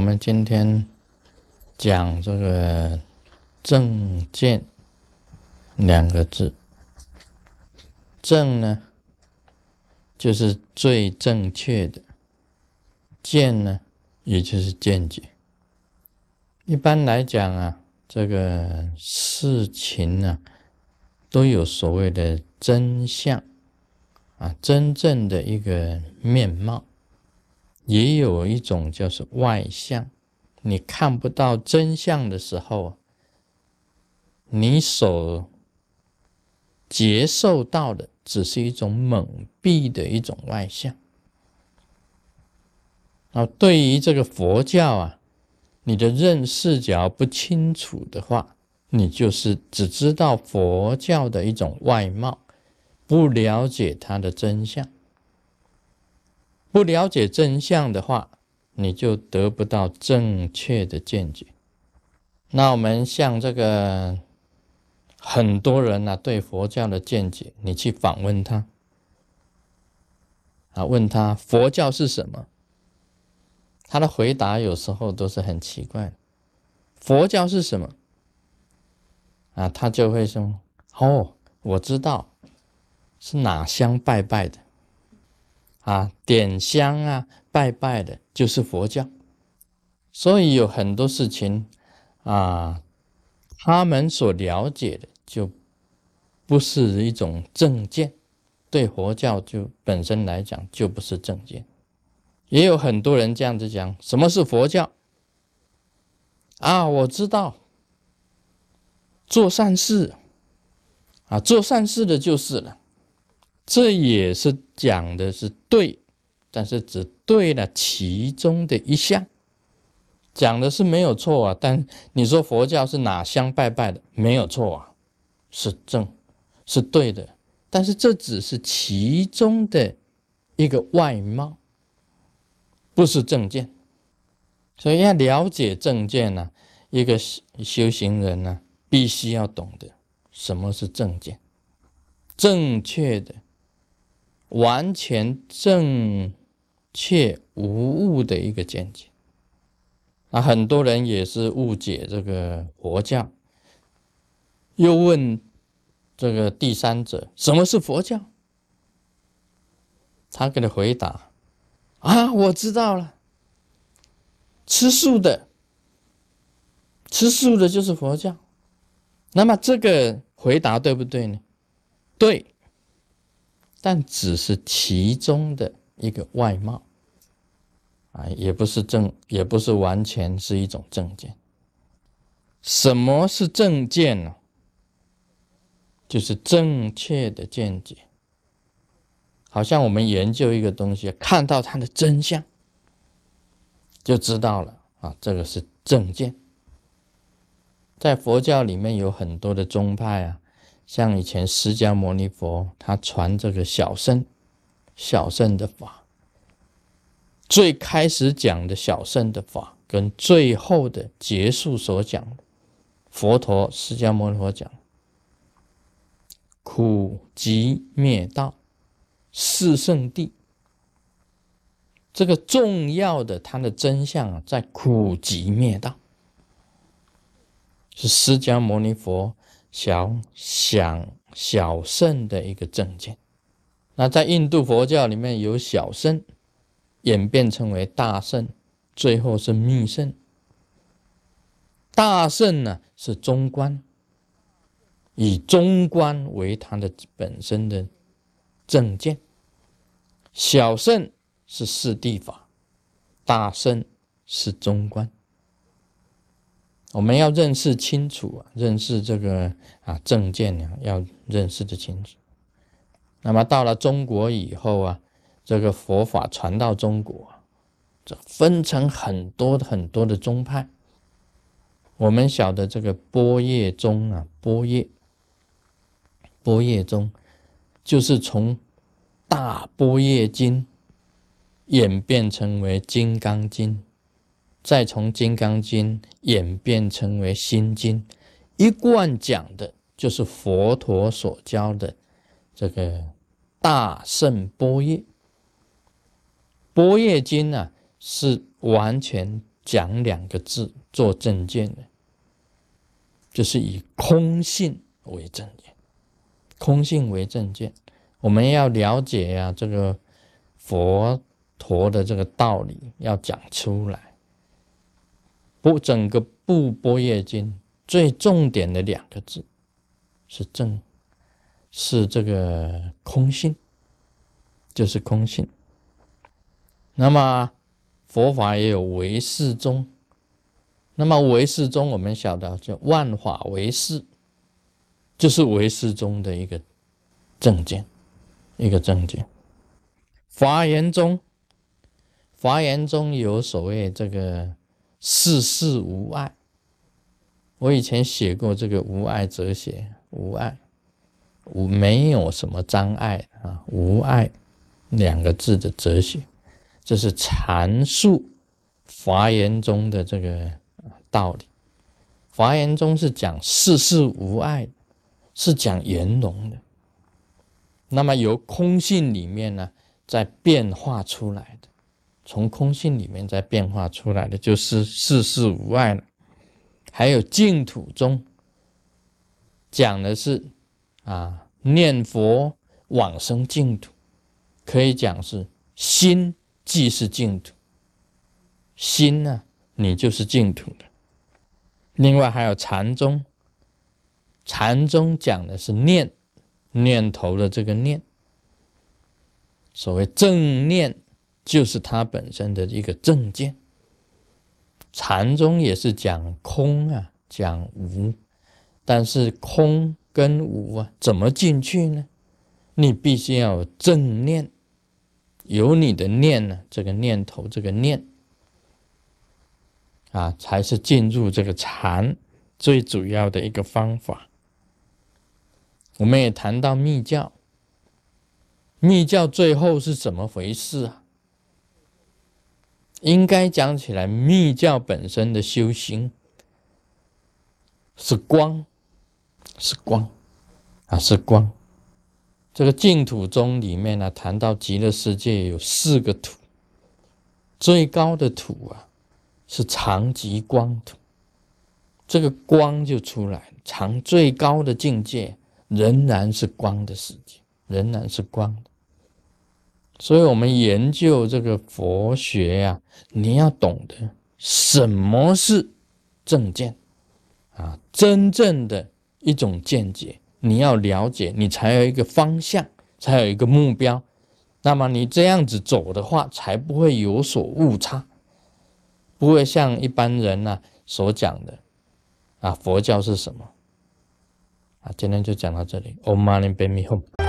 我们今天讲这个“正见”两个字，“正”呢，就是最正确的；“见”呢，也就是见解。一般来讲啊，这个事情呢，都有所谓的真相啊，真正的一个面貌。也有一种叫做外相，你看不到真相的时候，你所接受到的只是一种蒙蔽的一种外相。啊，对于这个佛教啊，你的认识只要不清楚的话，你就是只知道佛教的一种外貌，不了解它的真相。不了解真相的话，你就得不到正确的见解。那我们像这个很多人呢，对佛教的见解，你去访问他，啊，问他佛教是什么，他的回答有时候都是很奇怪。佛教是什么？啊，他就会说：“哦，我知道，是哪香拜拜的。”啊，点香啊，拜拜的，就是佛教。所以有很多事情啊，他们所了解的就不是一种正见，对佛教就本身来讲就不是正见。也有很多人这样子讲，什么是佛教？啊，我知道，做善事啊，做善事的就是了。这也是讲的是对，但是只对了其中的一项，讲的是没有错啊。但你说佛教是哪香拜拜的，没有错啊，是正，是对的。但是这只是其中的一个外貌，不是正见。所以要了解正见呢，一个修行人呢，必须要懂得什么是正见，正确的。完全正确无误的一个见解，啊，很多人也是误解这个佛教，又问这个第三者什么是佛教？他给他回答：啊，我知道了，吃素的，吃素的就是佛教。那么这个回答对不对呢？对。但只是其中的一个外貌，啊，也不是正，也不是完全是一种正见。什么是正见呢？就是正确的见解。好像我们研究一个东西，看到它的真相，就知道了啊，这个是正见。在佛教里面有很多的宗派啊。像以前释迦牟尼佛，他传这个小圣、小圣的法，最开始讲的小圣的法，跟最后的结束所讲，佛陀释迦牟尼佛讲苦集灭道四圣谛，这个重要的它的真相，在苦集灭道，是释迦牟尼佛。小想小圣的一个证见，那在印度佛教里面有小圣演变成为大圣，最后是密圣。大圣呢是中观，以中观为它的本身的证见；小圣是四谛法，大圣是中观。我们要认识清楚啊，认识这个啊正见啊，要认识的清楚。那么到了中国以后啊，这个佛法传到中国，这分成很多很多的宗派。我们晓得这个波叶宗啊，波叶，波叶宗就是从大波叶经演变成为金刚经。再从《金刚经》演变成为《心经》，一贯讲的就是佛陀所教的这个大圣般若。般若经呢，是完全讲两个字做证见的，就是以空性为正见。空性为正见，我们要了解呀，这个佛陀的这个道理要讲出来。不，整个部般若经最重点的两个字是正，是这个空性，就是空性。那么佛法也有唯识宗，那么唯识宗我们晓得叫万法唯识，就是唯识宗的一个正见，一个正见。华严宗，华严宗有所谓这个。世事无碍，我以前写过这个无碍哲学，无碍，无没有什么障碍啊，无碍两个字的哲学，这是阐述华严中的这个道理。华严中是讲世事无碍，是讲圆融的。那么由空性里面呢，在变化出来的。从空性里面再变化出来的，就是世事无碍了。还有净土中讲的是啊，念佛往生净土，可以讲是心即是净土，心呢，你就是净土的。另外还有禅宗，禅宗讲的是念念头的这个念，所谓正念。就是它本身的一个正见。禅宗也是讲空啊，讲无，但是空跟无啊，怎么进去呢？你必须要有正念，有你的念呢，这个念头，这个念啊，才是进入这个禅最主要的一个方法。我们也谈到密教，密教最后是怎么回事啊？应该讲起来，密教本身的修行是光，是光啊，是光。这个净土宗里面呢，谈到极乐世界有四个土，最高的土啊是常极光土，这个光就出来，常最高的境界仍然是光的世界，仍然是光的。所以，我们研究这个佛学呀，你要懂得什么是正见啊，真正的一种见解，你要了解，你才有一个方向，才有一个目标。那么，你这样子走的话，才不会有所误差，不会像一般人呐所讲的啊，佛教是什么啊？今天就讲到这里。Om Mani p a m e Hum。